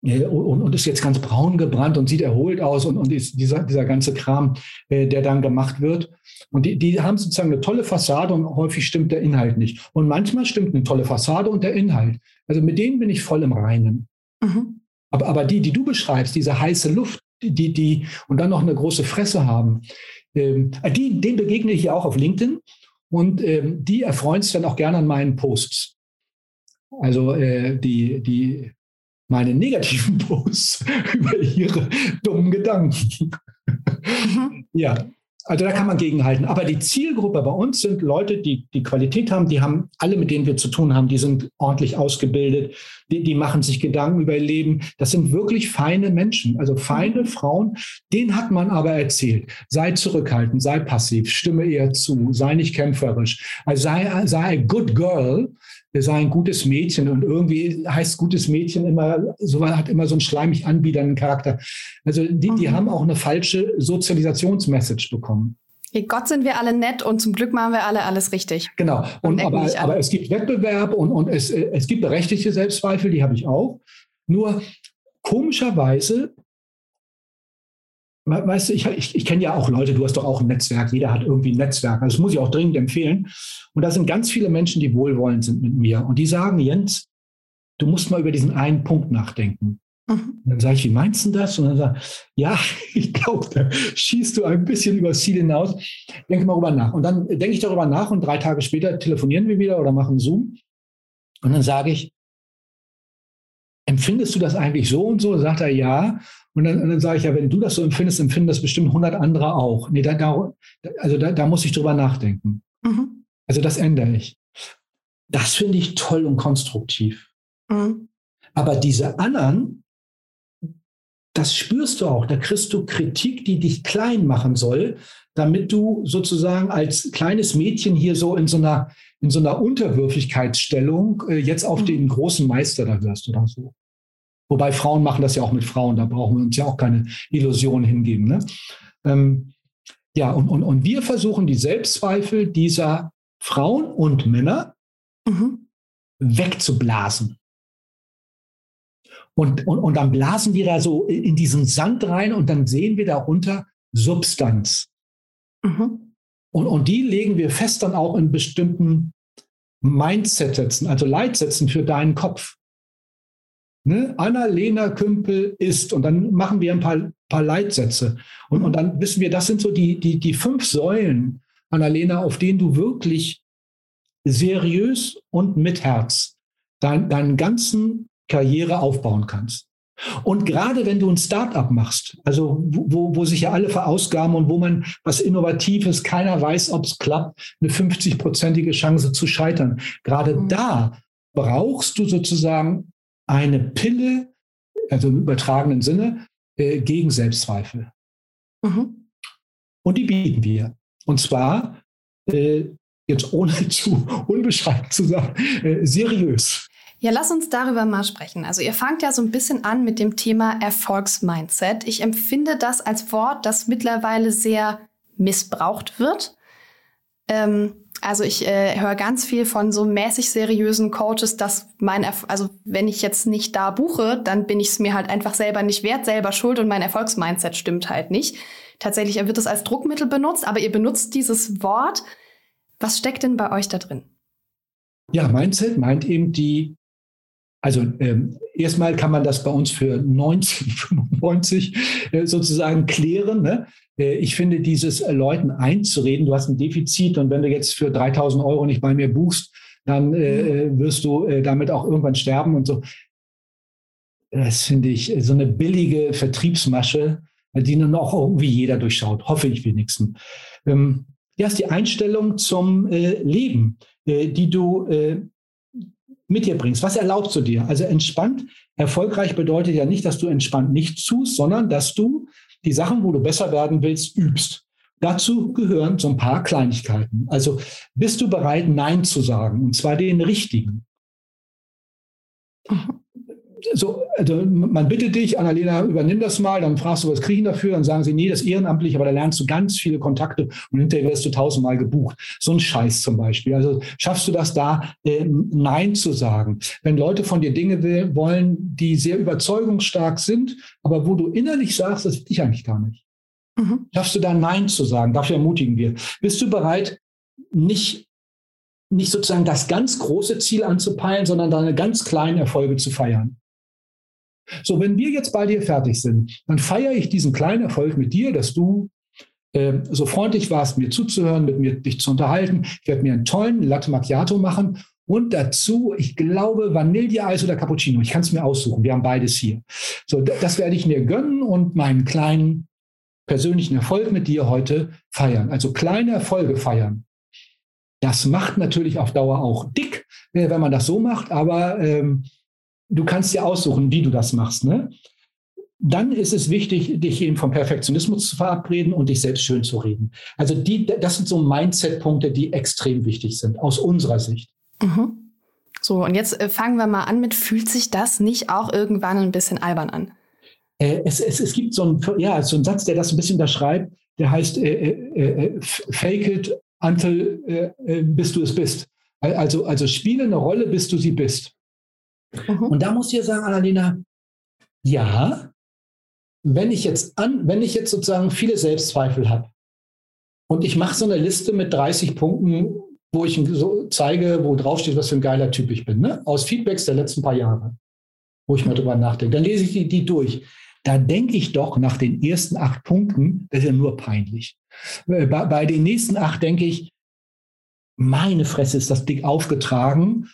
und, und, ist jetzt ganz braun gebrannt und sieht erholt aus und, und ist dieser, dieser ganze Kram, äh, der dann gemacht wird. Und die, die haben sozusagen eine tolle Fassade und häufig stimmt der Inhalt nicht. Und manchmal stimmt eine tolle Fassade und der Inhalt. Also mit denen bin ich voll im Reinen. Mhm. Aber, aber die, die du beschreibst, diese heiße Luft, die, die, und dann noch eine große Fresse haben. Ähm, die, denen begegne ich ja auch auf LinkedIn und ähm, die erfreuen sich dann auch gerne an meinen Posts. Also äh, die, die, meine negativen Posts über ihre dummen Gedanken. Mhm. Ja, also da kann man gegenhalten. Aber die Zielgruppe bei uns sind Leute, die die Qualität haben, die haben alle, mit denen wir zu tun haben, die sind ordentlich ausgebildet, die, die machen sich Gedanken über ihr Leben. Das sind wirklich feine Menschen, also feine Frauen. Denen hat man aber erzählt, sei zurückhaltend, sei passiv, stimme eher zu, sei nicht kämpferisch, also sei, sei a good girl. Sei ein gutes Mädchen und irgendwie heißt gutes Mädchen immer, so hat immer so einen schleimig anbiedernden Charakter. Also die, die mhm. haben auch eine falsche Sozialisationsmessage bekommen. Gott sind wir alle nett und zum Glück machen wir alle alles richtig. Genau. Und, aber, aber es gibt Wettbewerb und, und es, es gibt berechtigte Selbstzweifel, die habe ich auch. Nur komischerweise weißt du, ich, ich, ich kenne ja auch Leute, du hast doch auch ein Netzwerk, jeder hat irgendwie ein Netzwerk. Also das muss ich auch dringend empfehlen. Und da sind ganz viele Menschen, die wohlwollend sind mit mir. Und die sagen, Jens, du musst mal über diesen einen Punkt nachdenken. Mhm. Und dann sage ich, wie meinst du das? Und dann sage ich, ja, ich glaube, da schießt du ein bisschen über das Ziel hinaus. Denke mal darüber nach. Und dann denke ich darüber nach und drei Tage später telefonieren wir wieder oder machen Zoom. Und dann sage ich, empfindest du das eigentlich so und so? Sagt er ja. Und dann, und dann sage ich ja, wenn du das so empfindest, empfinden das bestimmt 100 andere auch. Nee, da, da, also da, da muss ich drüber nachdenken. Mhm. Also das ändere ich. Das finde ich toll und konstruktiv. Mhm. Aber diese anderen, das spürst du auch. Da kriegst du Kritik, die dich klein machen soll, damit du sozusagen als kleines Mädchen hier so in so einer, in so einer Unterwürfigkeitsstellung äh, jetzt auf mhm. den großen Meister da hörst oder so. Wobei Frauen machen das ja auch mit Frauen, da brauchen wir uns ja auch keine Illusionen hingeben. Ne? Ähm, ja, und, und, und wir versuchen die Selbstzweifel dieser Frauen und Männer mhm. wegzublasen. Und, und, und dann blasen wir da so in diesen Sand rein und dann sehen wir darunter Substanz. Mhm. Und, und die legen wir fest dann auch in bestimmten Mindset-Sätzen, also Leitsätzen für deinen Kopf. Ne? Anna-Lena Kümpel ist und dann machen wir ein paar, paar Leitsätze. Und, und dann wissen wir, das sind so die, die, die fünf Säulen, Anna-Lena, auf denen du wirklich seriös und mit Herz dein, deinen ganzen Karriere aufbauen kannst. Und gerade wenn du ein Startup machst, also wo, wo sich ja alle verausgaben und wo man was Innovatives, keiner weiß, ob es klappt, eine 50-prozentige Chance zu scheitern. Gerade mhm. da brauchst du sozusagen eine Pille, also im übertragenen Sinne, äh, gegen Selbstzweifel. Mhm. Und die bieten wir. Und zwar, äh, jetzt ohne zu unbeschreibt zu sagen, äh, seriös. Ja, lass uns darüber mal sprechen. Also ihr fangt ja so ein bisschen an mit dem Thema Erfolgsmindset. Ich empfinde das als Wort, das mittlerweile sehr missbraucht wird. Ähm, also ich äh, höre ganz viel von so mäßig seriösen Coaches, dass mein, Erf also wenn ich jetzt nicht da buche, dann bin ich es mir halt einfach selber nicht wert, selber schuld und mein Erfolgsmindset stimmt halt nicht. Tatsächlich wird es als Druckmittel benutzt, aber ihr benutzt dieses Wort. Was steckt denn bei euch da drin? Ja, Mindset meint eben die, also ähm, erstmal kann man das bei uns für 1995 äh, sozusagen klären. Ne? Äh, ich finde, dieses äh, Leuten einzureden, du hast ein Defizit und wenn du jetzt für 3000 Euro nicht bei mir buchst, dann äh, mhm. wirst du äh, damit auch irgendwann sterben und so. Das finde ich so eine billige Vertriebsmasche, die nun auch irgendwie jeder durchschaut, hoffe ich wenigstens. Ähm, ja, ist die Einstellung zum äh, Leben, äh, die du mit dir bringst. Was erlaubst du dir? Also entspannt, erfolgreich bedeutet ja nicht, dass du entspannt nicht tust, sondern dass du die Sachen, wo du besser werden willst, übst. Dazu gehören so ein paar Kleinigkeiten. Also bist du bereit, Nein zu sagen, und zwar den richtigen. Mhm so, also man bittet dich, Annalena, übernimm das mal, dann fragst du, was kriegen dafür? Dann sagen sie, nee, das ist ehrenamtlich, aber da lernst du ganz viele Kontakte und hinterher wirst du tausendmal gebucht. So ein Scheiß zum Beispiel. Also schaffst du das da, äh, Nein zu sagen? Wenn Leute von dir Dinge will, wollen, die sehr überzeugungsstark sind, aber wo du innerlich sagst, das will ich eigentlich gar nicht. Mhm. Schaffst du da Nein zu sagen? Dafür ermutigen wir. Bist du bereit, nicht nicht sozusagen das ganz große Ziel anzupeilen, sondern deine ganz kleinen Erfolge zu feiern. So, wenn wir jetzt bei dir fertig sind, dann feiere ich diesen kleinen Erfolg mit dir, dass du äh, so freundlich warst, mir zuzuhören, mit mir dich zu unterhalten. Ich werde mir einen tollen Latte Macchiato machen und dazu, ich glaube, Vanilleeis oder Cappuccino. Ich kann es mir aussuchen. Wir haben beides hier. So, das werde ich mir gönnen und meinen kleinen persönlichen Erfolg mit dir heute feiern. Also kleine Erfolge feiern. Das macht natürlich auf Dauer auch dick, äh, wenn man das so macht, aber ähm, du kannst dir aussuchen, wie du das machst. Ne? Dann ist es wichtig, dich eben vom Perfektionismus zu verabreden und dich selbst schön zu reden. Also die, das sind so Mindset-Punkte, die extrem wichtig sind aus unserer Sicht. Mhm. So, und jetzt äh, fangen wir mal an mit, fühlt sich das nicht auch irgendwann ein bisschen albern an? Äh, es, es, es gibt so einen, ja, so einen Satz, der das ein bisschen unterschreibt, der heißt, äh, äh, äh fake it until äh, bis du es bist. Also, also spiele eine Rolle, bis du sie bist. Mhm. Und da muss ich sagen, Annalena, ja, wenn ich jetzt an, wenn ich jetzt sozusagen viele Selbstzweifel habe und ich mache so eine Liste mit 30 Punkten, wo ich so zeige, wo draufsteht, was für ein geiler Typ ich bin, ne? aus Feedbacks der letzten paar Jahre, wo ich mal drüber nachdenke, dann lese ich die, die durch. Da denke ich doch nach den ersten acht Punkten, das ist ja nur peinlich. Bei, bei den nächsten acht denke ich, meine Fresse ist das dick aufgetragen.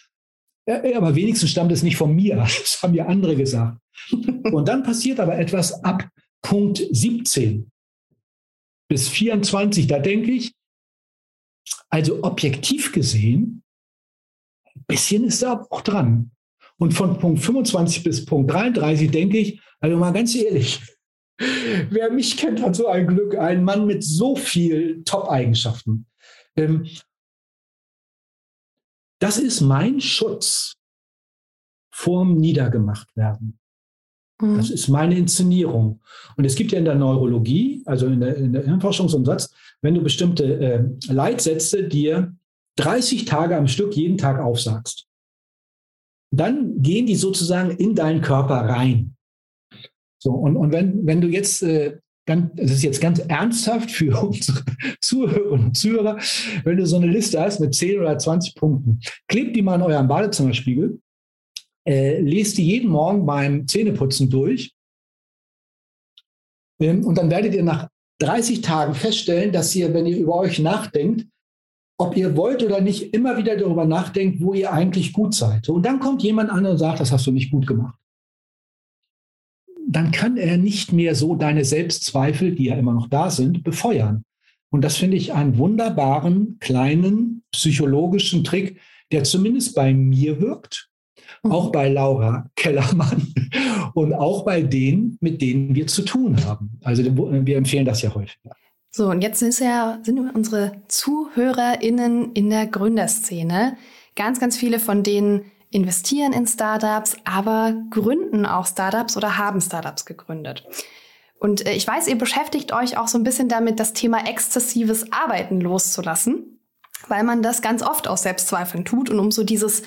Aber wenigstens stammt es nicht von mir. Das haben ja andere gesagt. Und dann passiert aber etwas ab Punkt 17 bis 24. Da denke ich, also objektiv gesehen, ein bisschen ist da auch dran. Und von Punkt 25 bis Punkt 33 denke ich, also mal ganz ehrlich, wer mich kennt, hat so ein Glück, ein Mann mit so viel Top-Eigenschaften. Ähm, das ist mein Schutz vorm Niedergemachtwerden. Mhm. Das ist meine Inszenierung. Und es gibt ja in der Neurologie, also in der, in der Hirnforschung so einen Satz, wenn du bestimmte äh, Leitsätze dir 30 Tage am Stück jeden Tag aufsagst, dann gehen die sozusagen in deinen Körper rein. So, und, und wenn, wenn du jetzt äh, ganz, das ist jetzt ganz ernsthaft für unsere Zuhörerinnen und Zuhörer, wenn du so eine Liste hast mit 10 oder 20 Punkten, klebt die mal in eurem Badezimmerspiegel, äh, lest die jeden Morgen beim Zähneputzen durch ähm, und dann werdet ihr nach 30 Tagen feststellen, dass ihr, wenn ihr über euch nachdenkt, ob ihr wollt oder nicht, immer wieder darüber nachdenkt, wo ihr eigentlich gut seid. Und dann kommt jemand an und sagt, das hast du nicht gut gemacht dann kann er nicht mehr so deine Selbstzweifel, die ja immer noch da sind, befeuern. Und das finde ich einen wunderbaren, kleinen psychologischen Trick, der zumindest bei mir wirkt, mhm. auch bei Laura Kellermann und auch bei denen, mit denen wir zu tun haben. Also wir empfehlen das ja häufiger. So, und jetzt ist ja, sind unsere ZuhörerInnen in der Gründerszene. Ganz, ganz viele von denen investieren in Startups, aber gründen auch Startups oder haben Startups gegründet. Und äh, ich weiß, ihr beschäftigt euch auch so ein bisschen damit, das Thema exzessives Arbeiten loszulassen, weil man das ganz oft aus Selbstzweifeln tut und um so dieses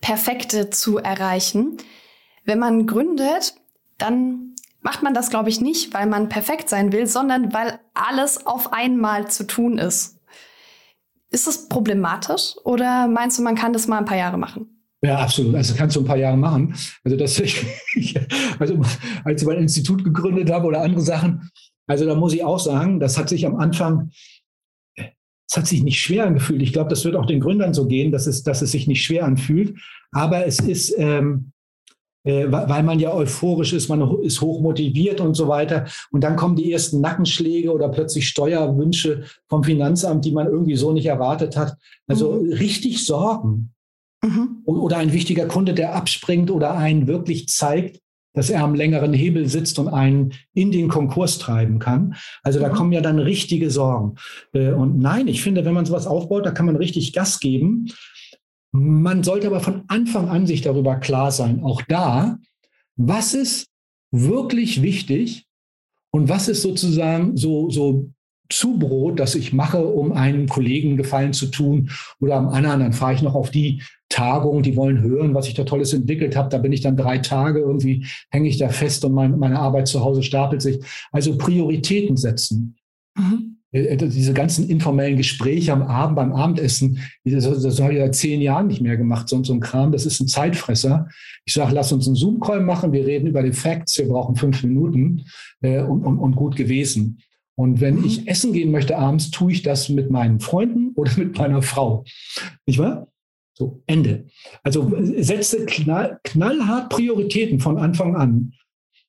Perfekte zu erreichen. Wenn man gründet, dann macht man das, glaube ich, nicht, weil man perfekt sein will, sondern weil alles auf einmal zu tun ist. Ist das problematisch oder meinst du, man kann das mal ein paar Jahre machen? Ja, absolut. Also kannst du ein paar Jahre machen. Also das, also als ich mein Institut gegründet habe oder andere Sachen, also da muss ich auch sagen, das hat sich am Anfang, es hat sich nicht schwer angefühlt. Ich glaube, das wird auch den Gründern so gehen, dass es, dass es sich nicht schwer anfühlt. Aber es ist, ähm, äh, weil man ja euphorisch ist, man ist hochmotiviert und so weiter. Und dann kommen die ersten Nackenschläge oder plötzlich Steuerwünsche vom Finanzamt, die man irgendwie so nicht erwartet hat. Also mhm. richtig Sorgen. Mhm. Oder ein wichtiger Kunde, der abspringt oder einen wirklich zeigt, dass er am längeren Hebel sitzt und einen in den Konkurs treiben kann. Also da mhm. kommen ja dann richtige Sorgen. Äh, und nein, ich finde, wenn man sowas aufbaut, da kann man richtig Gas geben. Man sollte aber von Anfang an sich darüber klar sein, auch da, was ist wirklich wichtig und was ist sozusagen so, so Zubrot, das ich mache, um einem Kollegen Gefallen zu tun oder am anderen, dann fahre ich noch auf die Tagung, die wollen hören, was ich da Tolles entwickelt habe. Da bin ich dann drei Tage irgendwie, hänge ich da fest und mein, meine Arbeit zu Hause stapelt sich. Also Prioritäten setzen. Mhm. Äh, äh, diese ganzen informellen Gespräche am Abend beim Abendessen, das, das habe ich seit zehn Jahren nicht mehr gemacht, so, so ein Kram, das ist ein Zeitfresser. Ich sage, lass uns einen Zoom-Call machen, wir reden über die Facts, wir brauchen fünf Minuten äh, und, und, und gut gewesen. Und wenn mhm. ich essen gehen möchte abends, tue ich das mit meinen Freunden oder mit meiner Frau. Nicht wahr? So, Ende. Also setze knall, knallhart Prioritäten von Anfang an.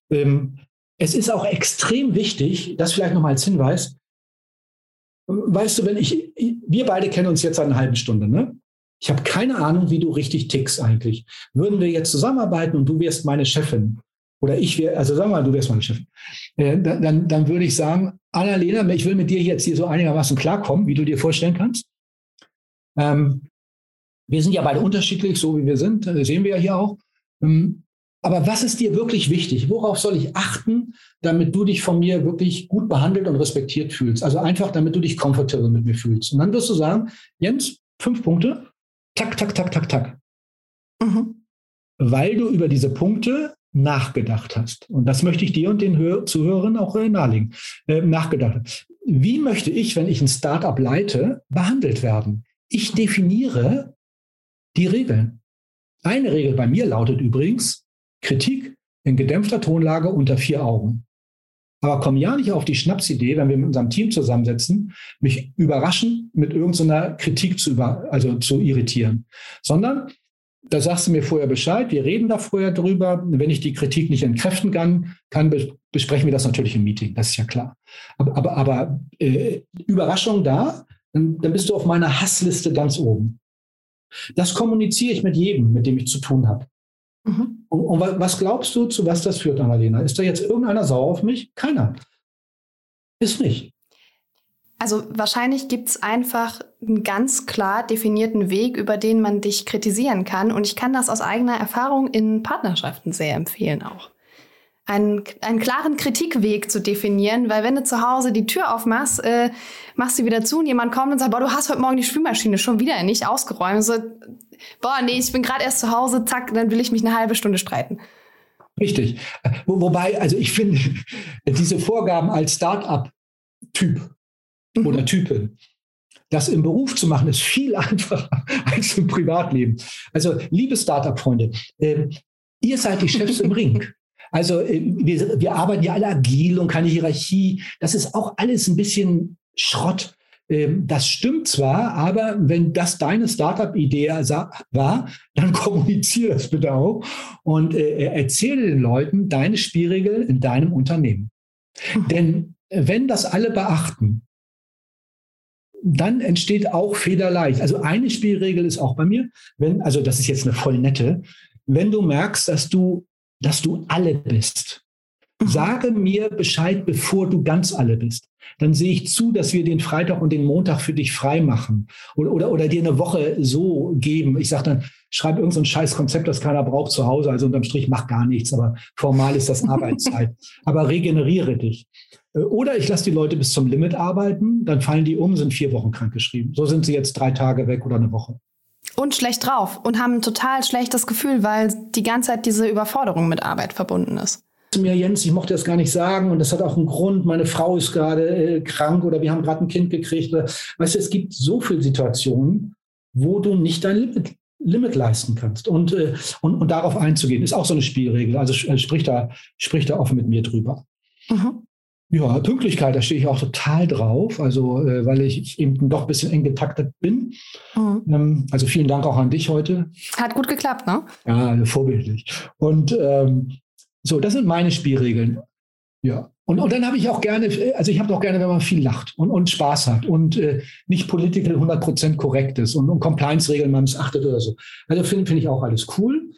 Ähm, es ist auch extrem wichtig, das vielleicht nochmal als Hinweis. Weißt du, wenn ich, wir beide kennen uns jetzt seit einer halben Stunde, ne? Ich habe keine Ahnung, wie du richtig tickst eigentlich. Würden wir jetzt zusammenarbeiten und du wärst meine Chefin oder ich wäre, also sag mal, du wärst meine Chefin, äh, dann, dann würde ich sagen, Annalena, ich will mit dir jetzt hier so einigermaßen klarkommen, wie du dir vorstellen kannst. Ähm, Wir sind ja beide unterschiedlich, so wie wir sind, das sehen wir ja hier auch. Ähm, aber was ist dir wirklich wichtig? Worauf soll ich achten, damit du dich von mir wirklich gut behandelt und respektiert fühlst? Also einfach, damit du dich comfortable mit mir fühlst. Und dann wirst du sagen, Jens, fünf Punkte, tak, tak, tak, tak, tak. Mhm. Weil du über diese Punkte nachgedacht hast. Und das möchte ich dir und den Hör Zuhörern auch äh, nahelegen. Äh, nachgedacht. Wie möchte ich, wenn ich ein Startup leite, behandelt werden? Ich definiere die Regeln. Eine Regel bei mir lautet übrigens, Kritik in gedämpfter Tonlage unter vier Augen. Aber komm ja nicht auf die Schnapsidee, wenn wir mit unserem Team zusammensetzen, mich überraschen mit irgendeiner Kritik zu, über, also zu irritieren, sondern da sagst du mir vorher Bescheid, wir reden da vorher drüber. Wenn ich die Kritik nicht entkräften kann, kann besprechen wir das natürlich im Meeting, das ist ja klar. Aber, aber, aber äh, Überraschung da, dann, dann bist du auf meiner Hassliste ganz oben. Das kommuniziere ich mit jedem, mit dem ich zu tun habe. Mhm. Und, und, was glaubst du, zu was das führt, Annalena? Ist da jetzt irgendeiner sauer auf mich? Keiner. Ist nicht. Also wahrscheinlich gibt es einfach einen ganz klar definierten Weg, über den man dich kritisieren kann. Und ich kann das aus eigener Erfahrung in Partnerschaften sehr empfehlen auch. Einen, einen klaren Kritikweg zu definieren, weil wenn du zu Hause die Tür aufmachst, äh, machst du wieder zu und jemand kommt und sagt, boah, du hast heute Morgen die Spülmaschine schon wieder nicht ausgeräumt. So, boah, nee, ich bin gerade erst zu Hause, zack, dann will ich mich eine halbe Stunde streiten. Richtig. Wo, wobei, also ich finde, diese Vorgaben als Start-up-Typ mhm. oder Typin, das im Beruf zu machen, ist viel einfacher als im Privatleben. Also, liebe Start-up-Freunde, äh, ihr seid die Chefs im Ring. Also äh, wir, wir arbeiten ja alle agil und keine Hierarchie. Das ist auch alles ein bisschen Schrott. Ähm, das stimmt zwar, aber wenn das deine Startup-Idee war, dann kommuniziere das bitte auch und äh, erzähle den Leuten deine Spielregeln in deinem Unternehmen. Mhm. Denn wenn das alle beachten, dann entsteht auch federleicht. Also eine Spielregel ist auch bei mir, wenn, also das ist jetzt eine voll nette, wenn du merkst, dass du, dass du alle bist, Mhm. Sage mir Bescheid, bevor du ganz alle bist. Dann sehe ich zu, dass wir den Freitag und den Montag für dich frei machen oder, oder, oder dir eine Woche so geben. Ich sage dann, schreib irgendein so scheiß Konzept, das keiner braucht zu Hause. Also unterm Strich mach gar nichts, aber formal ist das Arbeitszeit. aber regeneriere dich. Äh, oder ich lasse die Leute bis zum Limit arbeiten, dann fallen die um, sind vier Wochen krankgeschrieben. So sind sie jetzt drei Tage weg oder eine Woche. Und schlecht drauf und haben ein total schlechtes Gefühl, weil die ganze Zeit diese Überforderung mit Arbeit verbunden ist zu mir, Jens, ich mochte das gar nicht sagen und das hat auch einen Grund, meine Frau ist gerade äh, krank oder wir haben gerade ein Kind gekriegt. Oder, weißt du, es gibt so viele Situationen, wo du nicht dein Limit, Limit leisten kannst. Und, äh, und, und darauf einzugehen, ist auch so eine Spielregel. Also äh, sprich da, sprich da offen mit mir drüber. Mhm. Ja, Pünktlichkeit, da stehe ich auch total drauf, also äh, weil ich eben doch ein bisschen eng getaktet bin. Mhm. Ähm, also vielen Dank auch an dich heute. Hat gut geklappt, ne? Ja, vorbildlich. Und ähm, so, das sind meine Spielregeln. Ja. Und, und dann habe ich auch gerne, also ich habe auch gerne, wenn man viel lacht und, und Spaß hat und äh, nicht political 100% korrekt ist und, und Compliance-Regeln man missachtet oder so. Also finde find ich auch alles cool.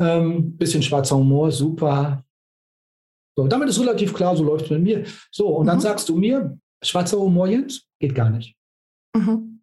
Ähm, bisschen schwarzer Humor, super. So, damit ist relativ klar, so läuft es mit mir. So, und mhm. dann sagst du mir, schwarzer Humor, Jens, geht gar nicht. Mhm.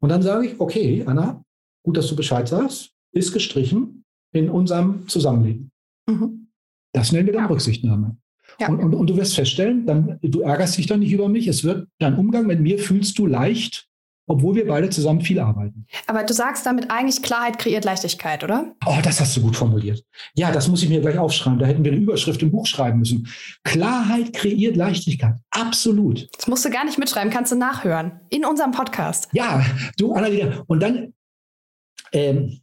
Und dann sage ich, okay, Anna, gut, dass du Bescheid sagst, ist gestrichen in unserem Zusammenleben. Mhm. Das nennen wir dann ja. Rücksichtnahme. Ja. Und, und, und, du wirst feststellen, dann, du ärgerst dich dann nicht über mich. Es wird dein Umgang mit mir fühlst du leicht, obwohl wir beide zusammen viel arbeiten. Aber du sagst damit eigentlich, Klarheit kreiert Leichtigkeit, oder? Oh, das hast du gut formuliert. Ja, das muss ich mir gleich aufschreiben. Da hätten wir eine Überschrift im Buch schreiben müssen. Klarheit kreiert Leichtigkeit. Absolut. Das musst du gar nicht mitschreiben, kannst du nachhören. In unserem Podcast. Ja, du, Annalena. Und dann, ähm,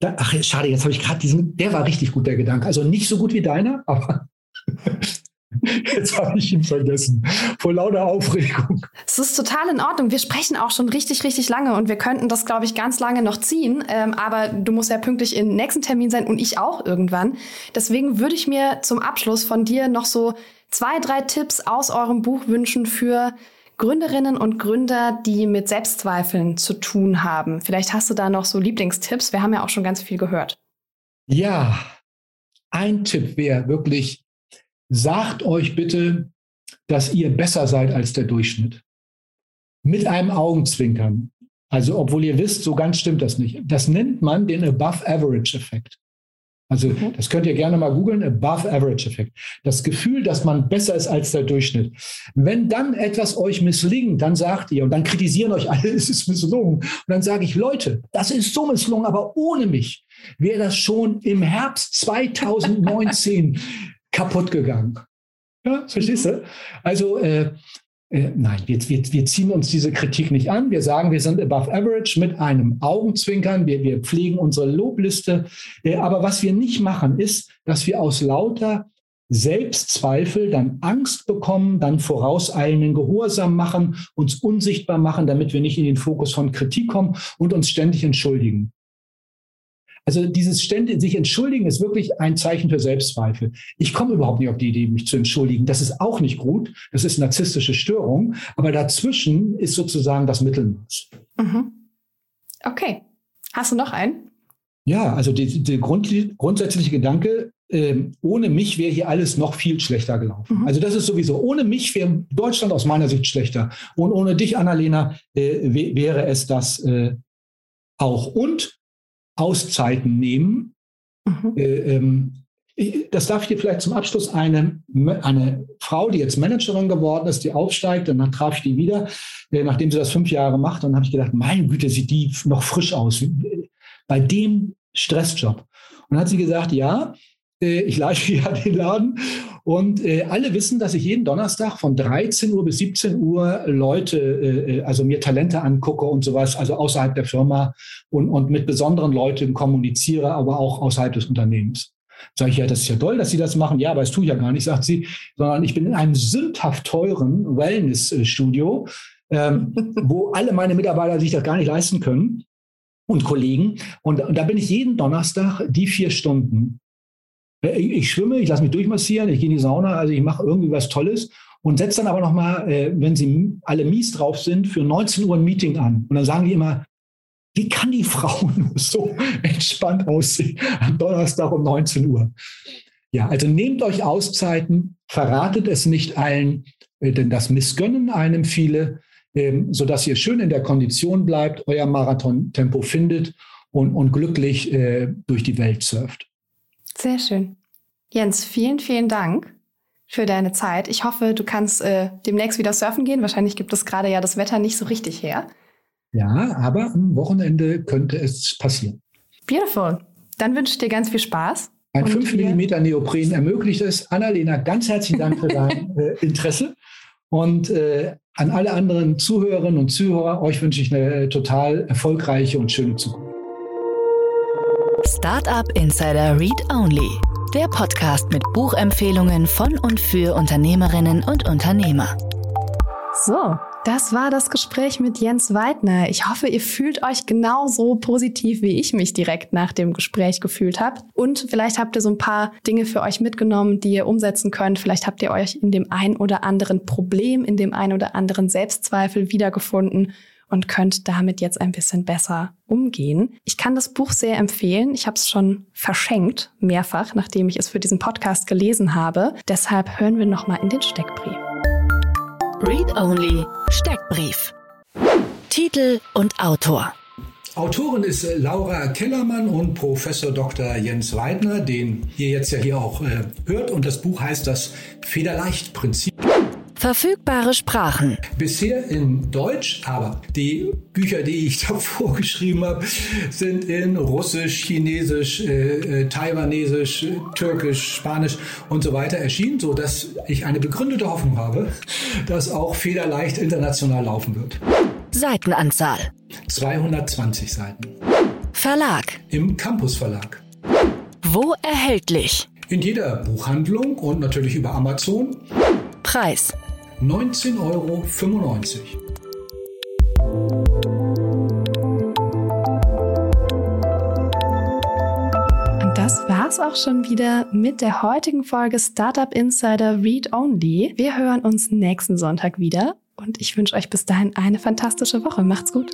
da, ach, schade, jetzt habe ich gerade diesen, der war richtig gut, der Gedanke. Also nicht so gut wie deiner, aber Jetzt habe ich ihn vergessen. Vor lauter Aufregung. Es ist total in Ordnung. Wir sprechen auch schon richtig, richtig lange und wir könnten das, glaube ich, ganz lange noch ziehen. Ähm, aber du musst ja pünktlich im nächsten Termin sein und ich auch irgendwann. Deswegen würde ich mir zum Abschluss von dir noch so zwei, drei Tipps aus eurem Buch wünschen für Gründerinnen und Gründer, die mit Selbstzweifeln zu tun haben. Vielleicht hast du da noch so Lieblingstipps. Wir haben ja auch schon ganz viel gehört. Ja, ein Tipp wäre wirklich, sagt euch bitte, dass ihr besser seid als der Durchschnitt. Mit einem Augenzwinkern. Also, obwohl ihr wisst, so ganz stimmt das nicht. Das nennt man den Above-Average-Effekt. Also mhm. das könnt ihr gerne mal googeln, Above Average Effekt. Das Gefühl, dass man besser ist als der Durchschnitt. Wenn dann etwas euch misslingt, dann sagt ihr, und dann kritisieren euch alle, es ist misslungen. Und dann sage ich, Leute, das ist so misslungen, aber ohne mich wäre das schon im Herbst 2019 kaputt gegangen. Ja, verstehst du? Also äh, äh, nein, wir, wir, wir ziehen uns diese Kritik nicht an. Wir sagen, wir sind above average mit einem Augenzwinkern. Wir, wir pflegen unsere Lobliste. Äh, aber was wir nicht machen, ist, dass wir aus lauter Selbstzweifel dann Angst bekommen, dann vorauseilenden Gehorsam machen, uns unsichtbar machen, damit wir nicht in den Fokus von Kritik kommen und uns ständig entschuldigen. Also dieses ständig sich entschuldigen ist wirklich ein Zeichen für Selbstzweifel. Ich komme überhaupt nicht auf die Idee, mich zu entschuldigen. Das ist auch nicht gut. Das ist narzisstische Störung. Aber dazwischen ist sozusagen das Mittelmaß. Mhm. Okay. Hast du noch einen? Ja, also der Grund, grundsätzliche Gedanke, äh, ohne mich wäre hier alles noch viel schlechter gelaufen. Mhm. Also das ist sowieso, ohne mich wäre Deutschland aus meiner Sicht schlechter. Und ohne dich, Annalena, äh, wäre es das äh, auch. Und Auszeiten nehmen. Mhm. Äh, ähm, das darf ich dir vielleicht zum Abschluss eine, eine Frau, die jetzt Managerin geworden ist, die aufsteigt und dann traf ich die wieder, äh, nachdem sie das fünf Jahre macht. Und dann habe ich gedacht, meine Güte, sieht die noch frisch aus. Bei dem Stressjob. Und dann hat sie gesagt, ja, ich leite ja den Laden und äh, alle wissen, dass ich jeden Donnerstag von 13 Uhr bis 17 Uhr Leute, äh, also mir Talente angucke und sowas, also außerhalb der Firma und, und mit besonderen Leuten kommuniziere, aber auch außerhalb des Unternehmens. Sage ich, ja, das ist ja toll, dass Sie das machen. Ja, aber das tue ich ja gar nicht, sagt sie, sondern ich bin in einem sündhaft teuren Wellnessstudio, ähm, wo alle meine Mitarbeiter sich das gar nicht leisten können und Kollegen. Und, da bin ich jeden Donnerstag die vier Stunden äh, ich, ich schwimme, ich lasse mich durchmassieren, ich gehe in die Sauna, also ich mache irgendwie was Tolles und setze dann aber nochmal, äh, wenn sie alle mies drauf sind, für 19 Uhr ein Meeting an. Und dann sagen die immer, wie kann die Frau nur so entspannt aussehen am Donnerstag um 19 Uhr? Ja, also nehmt euch Auszeiten, verratet es nicht allen, äh, denn das missgönnen einem viele, äh, sodass ihr schön in der Kondition bleibt, euer Marathontempo findet und, und glücklich äh, durch die Welt surft. Sehr schön. Jens, vielen, vielen Dank für deine Zeit. Ich hoffe, du kannst äh, demnächst wieder surfen gehen. Wahrscheinlich gibt es gerade ja das Wetter nicht so richtig her. Ja, aber am Wochenende könnte es passieren. Beautiful. Dann wünsche ich dir ganz viel Spaß. Ein 5 mm Neopren ermöglicht es. Annalena, ganz herzlichen Dank für dein äh, Interesse. Und äh, an alle anderen Zuhörerinnen und Zuhörer, euch wünsche ich eine total erfolgreiche und schöne Zukunft. Startup Insider Read Only, der Podcast mit Buchempfehlungen von und für Unternehmerinnen und Unternehmer. So, das war das Gespräch mit Jens Weidner. Ich hoffe, ihr fühlt euch genauso positiv, wie ich mich direkt nach dem Gespräch gefühlt habe. Und vielleicht habt ihr so ein paar Dinge für euch mitgenommen, die ihr umsetzen könnt. Vielleicht habt ihr euch in dem ein oder anderen Problem, in dem ein oder anderen Selbstzweifel wiedergefunden und könnt damit jetzt ein bisschen besser umgehen. Ich kann das Buch sehr empfehlen. Ich habe es schon verschenkt, mehrfach, nachdem ich es für diesen Podcast gelesen habe. Deshalb hören wir nochmal in den Steckbrief. Read Only Steckbrief. Titel und Autor. Autorin ist äh, Laura Kellermann und Professor Dr. Jens Weidner, den ihr jetzt ja hier auch äh, hört. Und das Buch heißt das Federleicht-Prinzip. Verfügbare Sprachen. Bisher in Deutsch, aber die Bücher, die ich davor geschrieben habe, sind in Russisch, Chinesisch, äh, äh, Taiwanesisch, Türkisch, Spanisch und so weiter erschienen, so dass ich eine begründete Hoffnung habe, dass auch federleicht international laufen wird. Seitenanzahl. 220 Seiten. Verlag. Im Campus Verlag. Wo erhältlich? In jeder Buchhandlung und natürlich über Amazon. Preis 19,95 Euro. Und das war's auch schon wieder mit der heutigen Folge Startup Insider Read Only. Wir hören uns nächsten Sonntag wieder und ich wünsche euch bis dahin eine fantastische Woche. Macht's gut.